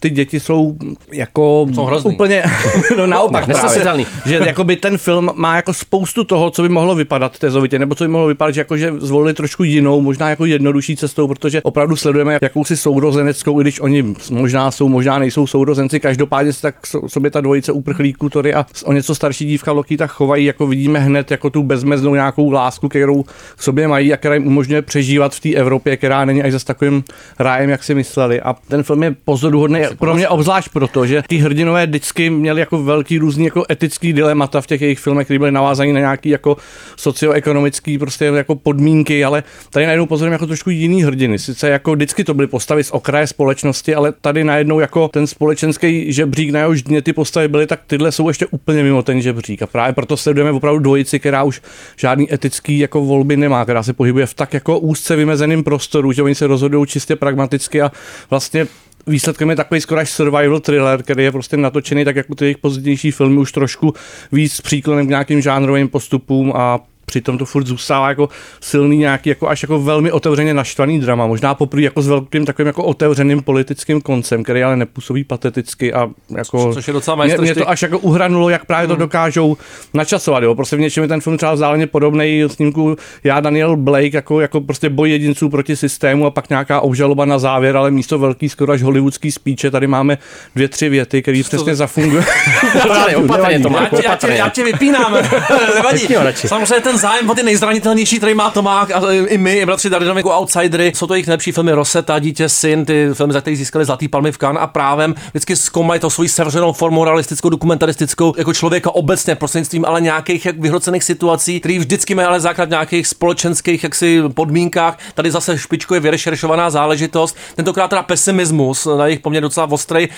ty děti jsou jako Jsou hrozný. úplně no naopak právě, nesnesitelný. že jakoby ten film má jako spoustu toho, co by mohlo vypadat tezovitě, nebo co by mohlo vypadat, že jako že zvolili trošku jinou, možná jako jednodušší cestou, protože opravdu sledujeme jakousi sourozeneckou, i když oni možná jsou, možná nejsou sourozenci, každopádně se tak so- sobě ta dvojice uprchlíků Tory a o něco starší dívka Loki tak chovají, jako vidíme hned jako tu bezmeznou nějakou lásku, kterou k sobě mají a která jim umožňuje přežívat v té Evropě, která není až zase takovým rájem, jak si mysleli. A ten film je pozoruhodný pro mě obzvlášť proto, že ty hrdinové vždycky měli jako velký různý jako etický dilemata v těch jejich filmech, které byly navázané na nějaký jako socioekonomický prostě jako podmínky, ale tady najednou pozorujeme jako trošku jiný hrdiny. Sice jako vždycky to byly postavy z okraje společnosti, ale tady najednou jako ten společenský žebřík, na jehož dně ty postavy byly, tak tyhle jsou ještě úplně mimo ten žebřík. A právě proto sledujeme opravdu dvojici, která už žádný etický jako volby nemá, která se pohybuje v tak jako úzce vymezeném prostoru, že oni se rozhodují čistě pragmaticky a vlastně Výsledkem je takový skoro až survival thriller, který je prostě natočený tak jako ty jejich pozdější filmy už trošku víc s příklonem k nějakým žánrovým postupům a přitom to furt zůstává jako silný nějaký jako až jako velmi otevřeně naštvaný drama. Možná poprvé jako s velkým takovým jako otevřeným politickým koncem, který ale nepůsobí pateticky a jako Což je docela mě, mě to až jako uhranulo, jak právě to dokážou načasovat. Jo. Prostě v něčem je ten film třeba vzdáleně podobný snímku Já Daniel Blake jako, jako prostě boj jedinců proti systému a pak nějaká obžaloba na závěr, ale místo velký skoro až hollywoodský spíče tady máme dvě, tři věty, které přesně zafungují. Opatrně, opatrně, Já Tomáku, tě, já, tě, opatrně. já tě vypínám, nevadí. Samozřejmě ten zájem o ty nejzranitelnější, který má Tomák a i my, i bratři Dardinovi jako outsidery, jsou to jejich nejlepší filmy Rosetta, Dítě, Syn, ty filmy, za které získali Zlatý palmy v Cannes a právem vždycky zkoumají to svoji sevřenou formu realistickou, dokumentaristickou, jako člověka obecně prostřednictvím ale nějakých jak vyhrocených situací, který vždycky mají ale základ v nějakých společenských jaksi podmínkách. Tady zase špičko je vyrešeršovaná záležitost. Tentokrát teda pesimismus, na jejich poměr docela ostrý.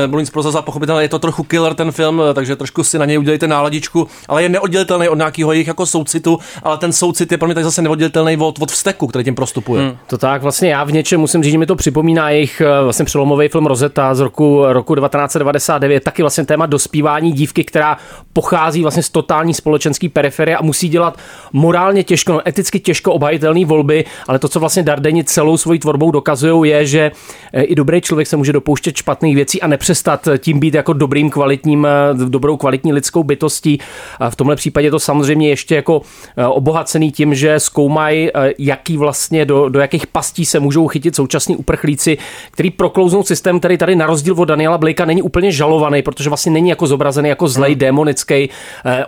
Nebudu nic prozazovat, pochopitelně je to trochu killer ten film, eh, takže trošku si na něj udělejte náladičku, ale je neoddělitelný od nějakého jejich jako soucitu soucitu, ale ten soucit je pro mě tak zase neoddělitelný od, od vzteku, který tím prostupuje. Hmm. To tak, vlastně já v něčem musím říct, že mi to připomíná jejich eh, vlastně přelomový film Rozeta z roku, roku 1999, taky vlastně téma dospívání dívky, která pochází vlastně z totální společenské periferie a musí dělat morálně těžko, no, eticky těžko obhajitelné volby, ale to, co vlastně Dardeni celou svojí tvorbou dokazují, je, že eh, i dobrý člověk se může dopouštět špatných věcí a nepřestat tím být jako dobrým kvalitním, eh, dobrou kvalitní lidskou bytostí. A v tomhle případě to samozřejmě ještě jako obohacený tím, že zkoumají, jaký vlastně do, do jakých pastí se můžou chytit současní uprchlíci, který proklouznou systém, který tady na rozdíl od Daniela Blakea není úplně žalovaný, protože vlastně není jako zobrazený jako zlej, démonický,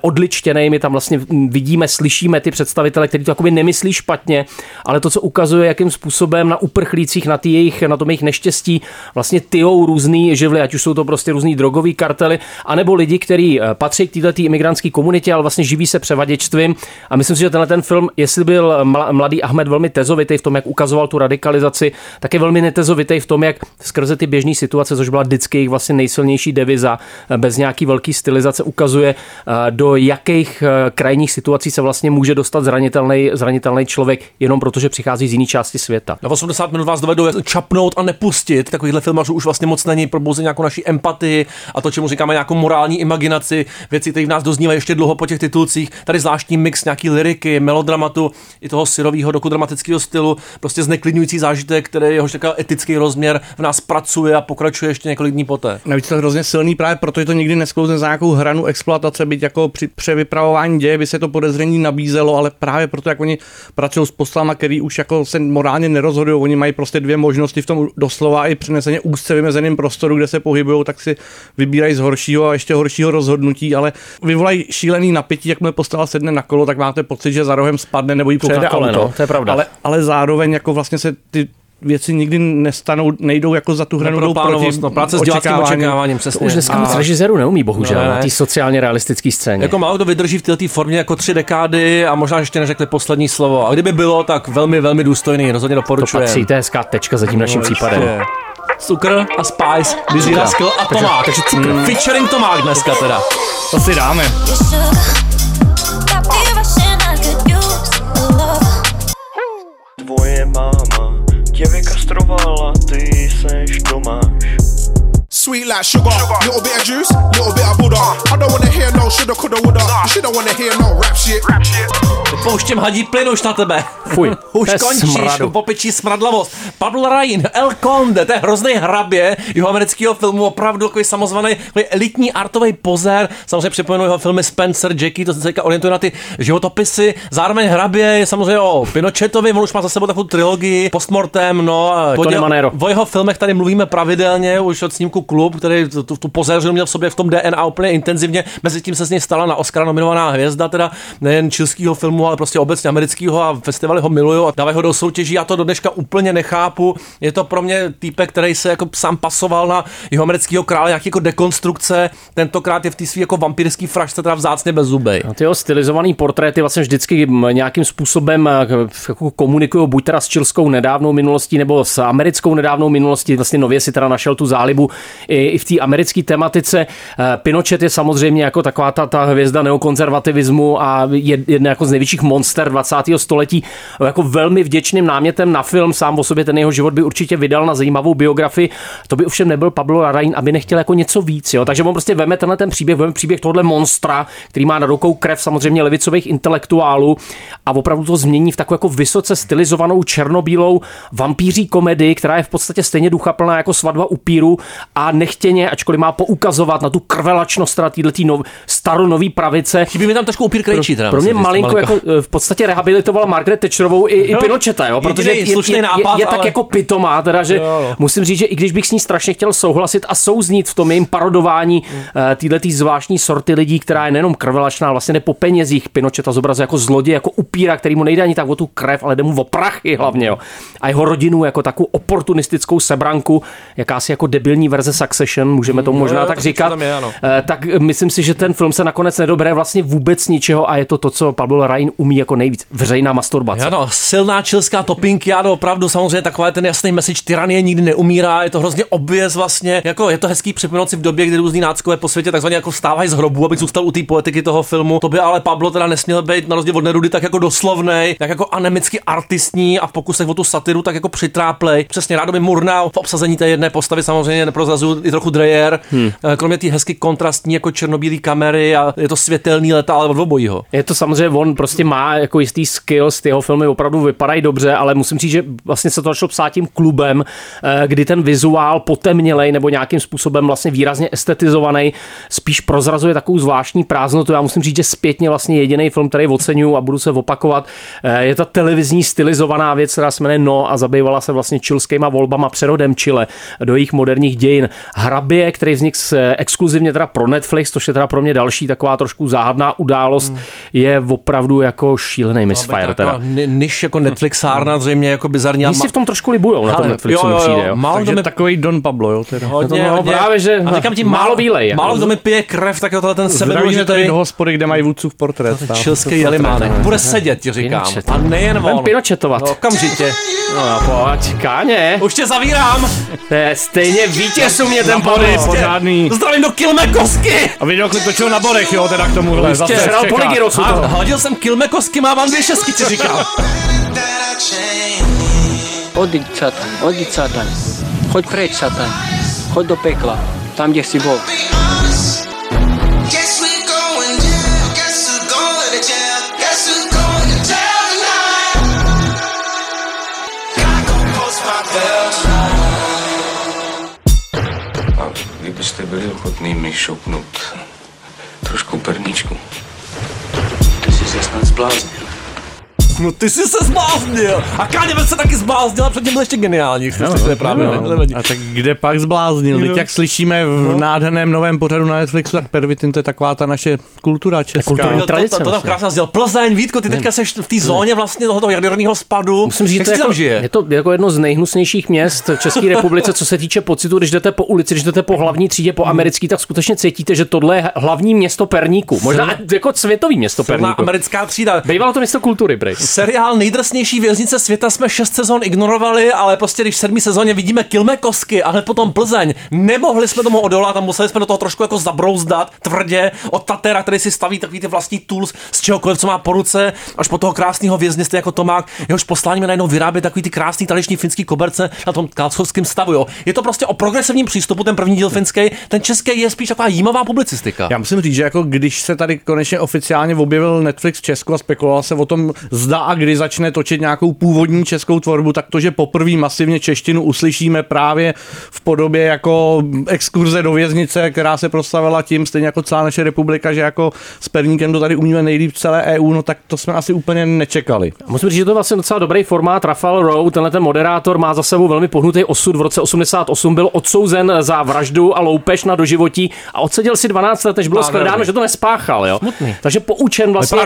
odličtěný. My tam vlastně vidíme, slyšíme ty představitele, kteří to jakoby nemyslí špatně, ale to, co ukazuje, jakým způsobem na uprchlících, na, jejich, na tom jejich neštěstí vlastně tyjou různý živly, ať už jsou to prostě různý drogový kartely, anebo lidi, kteří patří k této imigrantské komunitě, ale vlastně živí se převaděčstvím. A myslím si, že tenhle ten film, jestli byl mladý Ahmed velmi tezovitý v tom, jak ukazoval tu radikalizaci, tak je velmi netezovitý v tom, jak skrze ty běžné situace, což byla vždycky jejich vlastně nejsilnější deviza, bez nějaký velký stylizace, ukazuje, do jakých krajních situací se vlastně může dostat zranitelný, zranitelný člověk, jenom protože přichází z jiné části světa. Na 80 minut vás dovedou čapnout a nepustit. Takovýchhle filmařů už vlastně moc není probouzet nějakou naší empatii a to, čemu říkáme nějakou morální imaginaci, věci, které v nás doznívají ještě dlouho po těch titulcích. Tady zvláštní mix nějaký liriky, melodramatu i toho syrového dokudramatického stylu, prostě zneklidňující zážitek, který jeho takový etický rozměr v nás pracuje a pokračuje ještě několik dní poté. Navíc to hrozně silný právě, protože to nikdy nesklouzne za nějakou hranu exploatace, byť jako při převypravování děje by se to podezření nabízelo, ale právě proto, jak oni pracují s poslama, který už jako se morálně nerozhodují, oni mají prostě dvě možnosti v tom doslova i přeneseně úzce vymezeném prostoru, kde se pohybují, tak si vybírají z horšího a ještě horšího rozhodnutí, ale vyvolají šílený napětí, jak postava sedne na kolo, tak máte pocit, že za rohem spadne nebo jí přejede kole, auto. no, to je pravda. Ale, ale zároveň jako vlastně se ty věci nikdy nestanou, nejdou jako za tu hranu jdou proti no, práce s diváckým očekáváním, přesně. To už dneska moc režisérů neumí, bohužel, Ne. na té sociálně realistické scéně. Jako málo to vydrží v této formě jako tři dekády a možná ještě neřekli poslední slovo. A kdyby bylo, tak velmi, velmi důstojný, rozhodně to doporučuji. patří, to je hezká tečka za tím naším případem. Cukr a Spice, Dizzy. Rascal a Takže- Tomák. takže cukr. Mm. Featuring Tomák dneska teda. To si dáme. Tvoje máma tě vykastrovala, ty seš Tomáš. Sweet like sugar, little bit of juice, little bit of Buddha. I don't wanna hear no shoulda, coulda, woulda. You should don't wanna hear no rap shit. Rap shit. Pouštím hadí plyn už na tebe. Fuj, už končíš, smradu. popičí smradlavost. Pablo Rain, El Conde, to je hrozný hrabě jeho amerického filmu, opravdu takový samozvaný, takový elitní artový pozér. Samozřejmě připomenu jeho filmy Spencer, Jackie, to se teďka orientuje na ty životopisy. Zároveň hrabě je samozřejmě o Pinochetovi, on už má za sebou takovou trilogii, postmortem, no. a Tony o, Manero. o jeho filmech tady mluvíme pravidelně, už od snímku Klub, který tu, tu, pozéřinu měl v sobě v tom DNA úplně intenzivně. Mezi tím se z něj stala na Oscara nominovaná hvězda, teda nejen čilského filmu, ale prostě obecně amerického a festivaly ho milují a dávají ho do soutěží. Já to do dneška úplně nechápu. Je to pro mě týpek, který se jako sám pasoval na jeho amerického krále, nějaký jako dekonstrukce. Tentokrát je v té svý jako vampírský frašce, teda vzácně bez zubej. A ty jeho stylizovaný portréty vlastně vždycky nějakým způsobem jako komunikují buď teda s čilskou nedávnou minulostí nebo s americkou nedávnou minulostí. Vlastně nově si teda našel tu zálibu i, v té americké tematice. Eh, Pinochet je samozřejmě jako taková ta, ta hvězda neokonzervativismu a je jedna jako z největších monster 20. století. Jako velmi vděčným námětem na film, sám o sobě ten jeho život by určitě vydal na zajímavou biografii. To by ovšem nebyl Pablo Larraín, aby nechtěl jako něco víc. Jo? Takže on prostě veme tenhle ten příběh, veme příběh tohle monstra, který má na rukou krev samozřejmě levicových intelektuálů a opravdu to změní v takovou jako vysoce stylizovanou černobílou vampíří komedii, která je v podstatě stejně duchaplná jako svatba upíru a nechtěně, ačkoliv má poukazovat na tu krvelačnost teda této nov, staronový pravice. Chybí mi tam trošku upír krejčí, teda, Pro mě malinko malinko. jako eh, v podstatě rehabilitoval Margaret Thatcherovou i, i Jo. Pinocheta, jo, protože je, slušný je, nápad, je, je tak ale- jako pitomá, teda, že Jo, jo. musím říct, že i když bych s ní strašně chtěl souhlasit a souznít v tom jejím parodování Hmm. mm. této zvláštní sorty lidí, která je nejenom krvelačná, vlastně ne po penězích. Pinocheta zobrazuje jako zloděj, jako upíra, který mu nejde ani tak o tu krev, ale jde mu o prachy hlavně. Jo. A jeho rodinu jako takovou oportunistickou sebranku, jakási jako debilní verze Succession, můžeme tomu možná jo, tak to říkat, tam je, ano. Eh, tak myslím si, že ten film se nakonec nedobere vlastně vůbec ničeho a je to to, co Pablo Rain umí jako nejvíc. Veřejná masturbace. Ano, silná čilská topinky, ano, opravdu samozřejmě takový ten jasný message, tyranie nikdy neumírá, je to hrozně obvěz vlastně, jako je to hezký připomenout si v době, kdy různý náckové po světě takzvaně jako vstávají z hrobu, aby zůstal u té poetiky toho filmu. To by ale Pablo teda nesměl být na rozdíl od Nerudy tak jako doslovnej, tak jako anemicky artistní a v pokusech o tu satiru tak jako přitráplej. Přesně rádo by Murnau v obsazení té jedné postavy samozřejmě neprozrazuju i trochu Dreyer, hmm. kromě té hezky kontrastní jako černobílé kamery a je to světelný leta, ale od obojího. Je to samozřejmě, on prostě má jako jistý skills, ty jeho filmy opravdu vypadají dobře, ale musím říct, že vlastně se to začalo psát tím klubem, eh, kdy ten vizuál potemnělej nebo nějakým způsobem vlastně výrazně estetizovaný, spíš prozrazuje takovou zvláštní prázdnotu. Já musím říct, že zpětně vlastně jediný film, který oceňuju a budu se opakovat, eh, je ta televizní stylizovaná věc, která se jmenuje No a zabývala se vlastně čilskýma volbama přerodem Chile do jejich moderních dějin. Hrabě, který vznikl s- exkluzivně teda pro Netflix, což je teda pro mě další taková trošku záhadná událost, Hmm. je opravdu jako šílený misfire. Teda. Ni- Niž jako Netflixárna, zřejmě jako bizarní. a Oni si v tom trošku libujou na tom Netflixu, jo, mi jo, přijde. jo. Jo. Málo Takže mi takový Don Pablo, jo, teda. Hodně, No, hodně. právě, že a říkám ti, málo málo, bílej, jako. Málo kdo mi pije krev, tak tohle ten Zdravíme tady sebedůležitý do hospody, kde mají vůdců v portrét. čilský jelimánek. Bude sedět, ti říkám. A nejen on. pinochetovat. No, okamžitě. No, no pojď, káně. Už tě zavírám. To je stejně vítěz u mě ten body. pořádný. Zdravím do Kilme Kosky. A videoklip točil na Borech, jo, teda k tomuhle. Jistě, A to. hodil jsem Kilme Kosky, má vám dvě šestky, ti říkám. Odíď, Satan, odíď, Satan. Choď preč, Satan. Choď do pekla, tam, kde si bol. Ochotný mi šoupnout trošku perníčku. Ty jsi se snad zbláznil. No ty jsi se zbláznil. A Káňa se taky zbláznil a předtím byl ještě geniální. No, to je právě, no. nevadí. A tak kde pak zbláznil? Teď jak slyšíme v nádherném novém pořadu na Netflixu, tak Pervitin to je taková ta naše kultura česká. kulturní To, tradice to, to, to tam vlastně. krásně sdělal. Plzeň, Vítko, ty teďka seš v té zóně vlastně tohoto jaderného spadu. Musím říct, Jak že to jako, tam žije? je to jako jedno z nejhnusnějších měst v České republice, co se týče pocitu, když jdete po ulici, když jdete po hlavní třídě, po americký, tak skutečně cítíte, že tohle je hlavní město Perníku. Možná jako světový město Perníku. americká třída. Bývalo to město kultury, Brej. Seriál nejdrsnější věznice světa jsme šest sezon ignorovali, ale prostě když v sedmý sezóně vidíme Kilme Kosky a hned potom Plzeň, nemohli jsme tomu odolat a museli jsme do toho trošku jako zabrouzdat tvrdě od Tatera, který si staví takový ty vlastní tools z čehokoliv, co má po ruce, až po toho krásného vězně, jako Tomák, jehož posláním je najednou vyrábět takový ty krásný tradiční finský koberce na tom kalcovském stavu. Jo. Je to prostě o progresivním přístupu, ten první díl finský, ten český je spíš taková jímavá publicistika. Já musím říct, že jako když se tady konečně oficiálně objevil Netflix v Česku a spekuloval se o tom, zda a kdy začne točit nějakou původní českou tvorbu, tak to, že poprvé masivně češtinu uslyšíme právě v podobě jako exkurze do věznice, která se proslavila tím, stejně jako celá naše republika, že jako s Perníkem to tady umíme nejlíp v celé EU, no tak to jsme asi úplně nečekali. Musím říct, že to je vlastně docela dobrý formát. Rafael Rowe, tenhle ten moderátor, má za sebou velmi pohnutý osud. V roce 88 byl odsouzen za vraždu a loupež na doživotí a odseděl si 12 let, než bylo shledáno, že to nespáchal. Jo? Smutný. Takže poučen vlastně,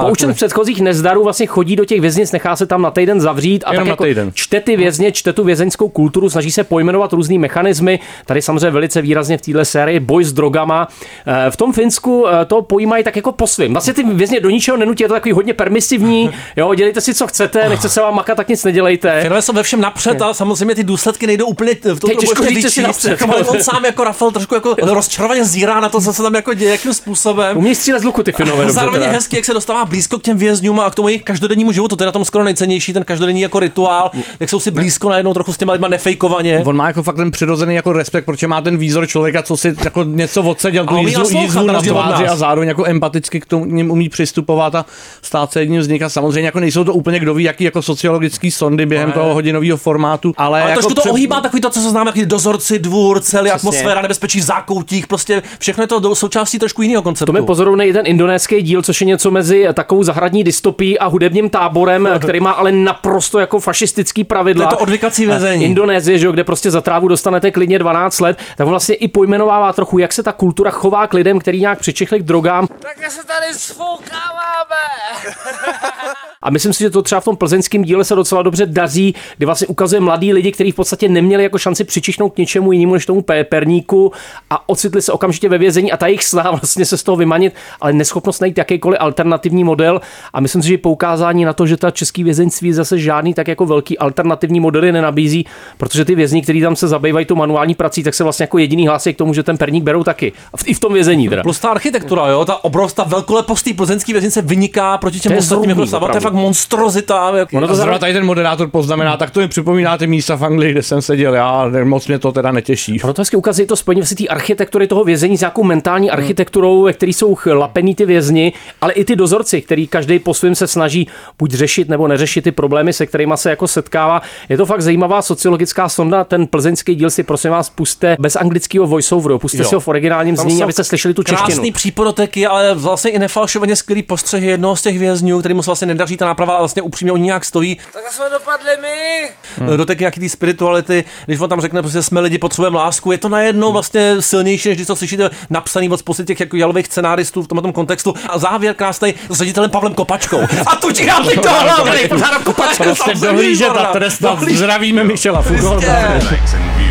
poučen jako- z předchozích nezdarů vlastně chodí do těch věznic, nechá se tam na týden zavřít a Jenom tak jako týden. čte ty vězně, čte tu vězeňskou kulturu, snaží se pojmenovat různý mechanismy. Tady samozřejmě velice výrazně v téhle sérii boj s drogama. Eh, V tom Finsku eh, to pojímají tak jako po svým. Vlastně ty vězně do ničeho nenutí, je to takový hodně permisivní. Jo, dělejte si, co chcete, nechce se vám makat, tak nic nedělejte. Finové jsou ve všem napřed, ale samozřejmě ty důsledky nejdou úplně v tom těžko říct, si napřed. Jako, ale on sám jako Rafael trošku jako rozčarovaně zírá na to, co se tam jako děje, jakým způsobem. Umějí střílet z luku ty Finové. Zároveň hezky, jak se dostává blízko k těm vězňům a k tomu jejich každodennímu životu. To je na tom skoro nejcennější, ten každodenní jako rituál, jak jsou si blízko najednou trochu s těma lidma nefejkovaně. On má jako fakt ten přirozený jako respekt, protože má ten výzor člověka, co si jako něco odseděl, tu jízdu, jízdu na tváři a zároveň jako empaticky k tomu ním umí přistupovat a stát se jedním z nich. A samozřejmě jako nejsou to úplně kdo ví, jaký jako sociologický sondy během Ne. toho hodinového formátu, ale, Ale jako trošku to před- ohýbá takový to, co se známe, jaký dozorci, dvůr, celý atmosféra, nebezpečí v zákoutích, prostě všechno je to do- součástí trošku jiného konceptu. To mi pozorovný i ten indonéský díl, což je něco mezi takovou zahradní dystopií a hudebním táborem, který má ale naprosto jako fašistický pravidla. To je to odvykací vězení. Indonésie, že jo, kde prostě za trávu dostanete klidně 12 let, tak on vlastně i pojmenovává trochu, jak se ta kultura chová k lidem, který nějak přičichli k drogám. Tak se tady sfoukáváme. A myslím si, že to třeba v tom plzeňském díle se docela dobře daří, kdy vlastně ukazuje mladí lidi, kteří v podstatě neměli jako šanci přičišnout k něčemu jinému než tomu pe- perníku a ocitli se okamžitě ve vězení a ta jejich snaha vlastně se z toho vymanit, ale neschopnost najít jakýkoliv alternativní model. A myslím si, že poukázání na to, že ta český vězeňství zase žádný tak jako velký alternativní modely nenabízí, protože ty vězni, kteří tam se zabývají tu manuální prací, tak se vlastně jako jediný hlásí k tomu, že ten perník berou taky. A v- I v tom vězení teda. Plus ta architektura, jo, ta obrovská velkolepost té plzeňské věznice vyniká proti těm To je ostatním, jako to je fakt monstrozita. Jako, Ono to zrovna tady ten moderátor poznamená, tak to mi připomíná ty místa v Anglii, kde jsem seděl já, moc mě to teda netěší. Ono to hezky ukazuje to spojení vlastně té architektury toho vězení s nějakou mentální architekturou, ve který jsou lapený ty vězni, ale i ty dozorci, který každý po svém se snaží buď řešit nebo neřešit ty problémy, se kterými se jako setkává. Je to fakt zajímavá sociologická sonda. Ten plzeňský díl si prosím vás puste bez anglického voiceoveru, puste Jo. si ho v originálním Tam znění, abyste slyšeli tu češtinu. Krásný přípodoteky, ale vlastně i nefalšovaně skvělý postřehy jednoho z těch vězňů, který mu se vlastně nedaří ta náprava, ale vlastně upřímně oni nějak stojí. Tak jsme dopadli my. Hmm. Dotek nějaký té spirituality, když on tam řekne, prostě jsme lidi, potřebujeme lásku, je to najednou vlastně silnější, než když to slyšíte napsaný od spousty těch jako jalových scenáristů v tomto kontextu. A závěr krásný s ředitelem Pavlem Kopačkou. A tu ti dám teď to hlavy! Pořád Kopačka, Prostě dohlížet a trestat. Zdravíme Michela Fugolda.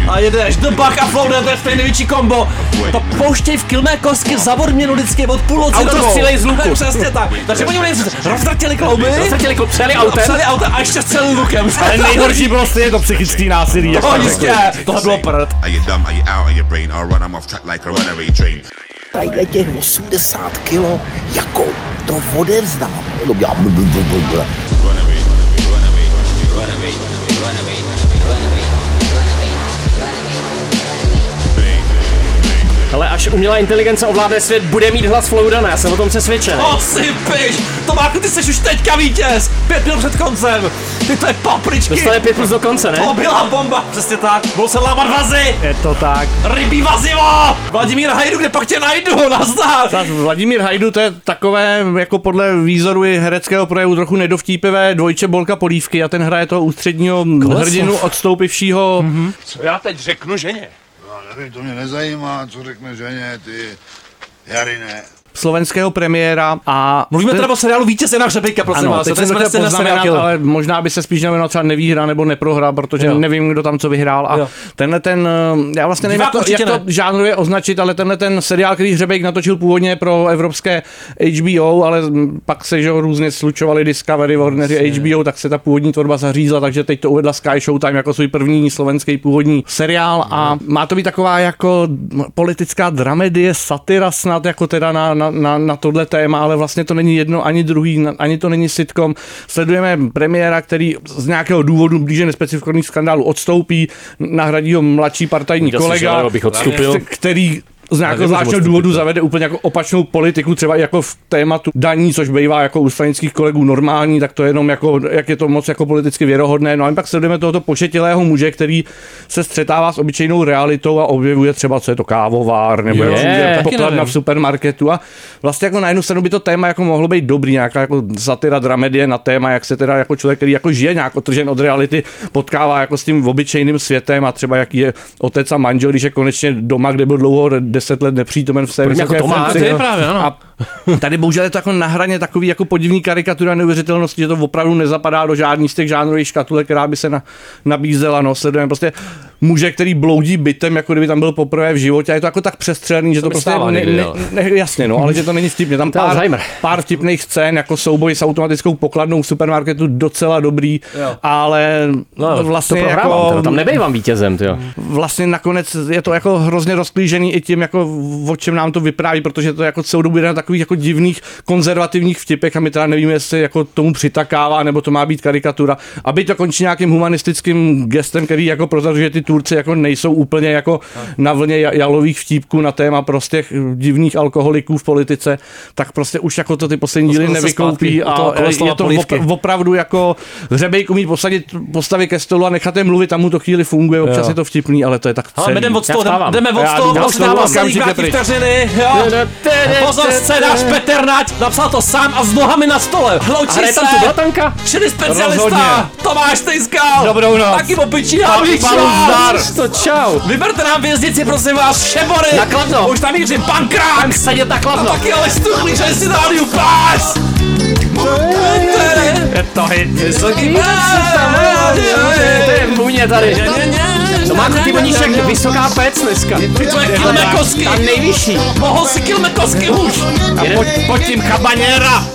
A jedeš do Bach a Flow, to je stejný největší kombo. To pouštěj v kilmé kosky za odměnu vždycky od půl noci Auto do dvou. střílej z luku. Přesně tak. Takže oni mě rozdratili klouby. Roztratili klouby, přijeli autem. Přijeli autem a ještě střelili lukem. Ale nejhorší bylo stejně to psychický násilí. jak No jistě, tohle bylo prd. Tadyhle těch 80 kilo, jako to odevzdám. Ale až umělá inteligence ovládne svět, bude mít hlas Floudana, já jsem o tom přesvědčen. Osypiš! Tomáku, ty jsi už teďka vítěz! Pět minut před koncem! Ty to je papričky! Dostane pět plus do konce, ne? To byla bomba! Přesně tak! Budou se lámat vazy! Je to tak. Rybí vazivo! Vladimír Hajdu, kde pak tě najdu? Nazdar! Tak Vladimír Hajdu, to je takové, jako podle výzoru i hereckého projevu, trochu nedovtípivé dvojče Bolka Polívky a ten hraje toho ústředního Kolesov. hrdinu odstoupivšího. Mm-hmm. Co já teď řeknu ženě? Nevím, to mě nezajímá, co řekne ženě, ty Jarine. Slovenského premiéra a... Mluvíme teda o seriálu Vítěz na hřebejka, prosím ano, vás. teď to jsem to se poznamenat, ale možná by se spíš nevěnoval třeba nevýhra nebo neprohra, protože Jo. nevím, kdo tam co vyhrál. A Jo. tenhle ten, eh, já vlastně nevím, Divák jak to, jak to ne. žánrově označit, ale tenhle ten seriál, který Hřebejk natočil původně pro evropské HBO, ale pak se že, různě slučovali Discovery, Warner, HBO, tak se ta původní tvorba zařízla, takže teď to uvedla Sky Showtime jako svůj první slovenský původní seriál a má to být taková jako politická dramedie, satira snad jako teda na, na, na, na tohle téma, ale vlastně to není jedno ani druhý, ani to není sitcom. Sledujeme premiéra, který z nějakého důvodu blíže nespecifikovaných skandálů odstoupí, nahradí ho mladší partajní asi kolega, abych odstupil. který z nějakého zvláštního důvodu zavede úplně jako opačnou politiku, třeba i jako v tématu daní, což bývá jako u stranických kolegů normální, tak to je jenom jako, jak je to moc jako politicky věrohodné. No a my pak sledujeme tohoto pošetilého muže, který se střetává s obyčejnou realitou a objevuje třeba, co je to kávovár, nebo Je, taky pokladna v supermarketu. A vlastně jako na jednu stranu by to téma jako mohlo být dobrý, nějaká jako satira, dramedie na téma, jak se teda jako člověk, který jako žije nějak otržen od reality, potkává jako s tím obyčejným světem a třeba jaký je otec a manžel, když je konečně doma, kde byl dlouho deset let nepřítomen v Podobně jako Tomáš, funkci. to je právě, ano. A tady bohužel je to jako na hraně takový jako podivný karikatura neuvěřitelnosti, že to opravdu nezapadá do žádný z těch žánrových škatulek, která by se na, nabízela. No, sledujeme prostě muže, který bloudí bytem, jako kdyby tam byl poprvé v životě. A je to jako tak přestřelený, že to, mi prostě stává ne, ne, ne, jasně, no, ale že to není vtipně. Tam To pár, Alzheimer. pár vtipných scén, jako souboj s automatickou pokladnou v supermarketu, docela dobrý, Jo. ale No, vlastně to prohrávám, jako, teda, tam nebejvám vítězem, tyjo. vlastně nakonec je to jako hrozně rozklížený i tím, jako o čem nám to vypráví, protože to jako celou dobu jde na takových jako divných konzervativních vtipech a my teda nevíme, jestli jako tomu přitakává, nebo to má být karikatura. Aby to končí nějakým humanistickým gestem, který jako prozrazuje, že ty Turci jako nejsou úplně jako na vlně ja- jalových vtípků na téma prostě divných alkoholiků v politice, tak prostě už jako to ty poslední díly nevykoupí a je to Polívky. opra- opravdu jako hřebejk umí posadit postavy ke stolu a nechat je mluvit, tam mu to chvíli funguje, občas Jo. je to vtipný, ale to je tak Ale celý. jdeme od toho, jdeme, od toho, jdu od od toho toho, okamžitě krátké pryč. vteřiny, jo. Pozor, je náš Peternať, napsal to sám a s nohami na stole. Hloučí a hraje tam se. tu blatanka? Čili specialista Rozhodně. Tomáš Tejskal. Dobrou noc. Taky a zdar. To čau. Vyberte nám věznici, prosím vás, Šebory. Na Kladno. Už tam mířím pankrák. Tam sedět na A Kladno. taky ale stuchlý, že si rádiu pás. Je to hit. Vysoký To je vůně tady. To má ty voníšek vysoká pec dneska. Ty tvoje kilmekosky. Tam nejvyšší. Mohl si kilmekosky už. A pod, pod tím chabaněra.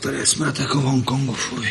Tady jsme jako v Hongkongu, fuj.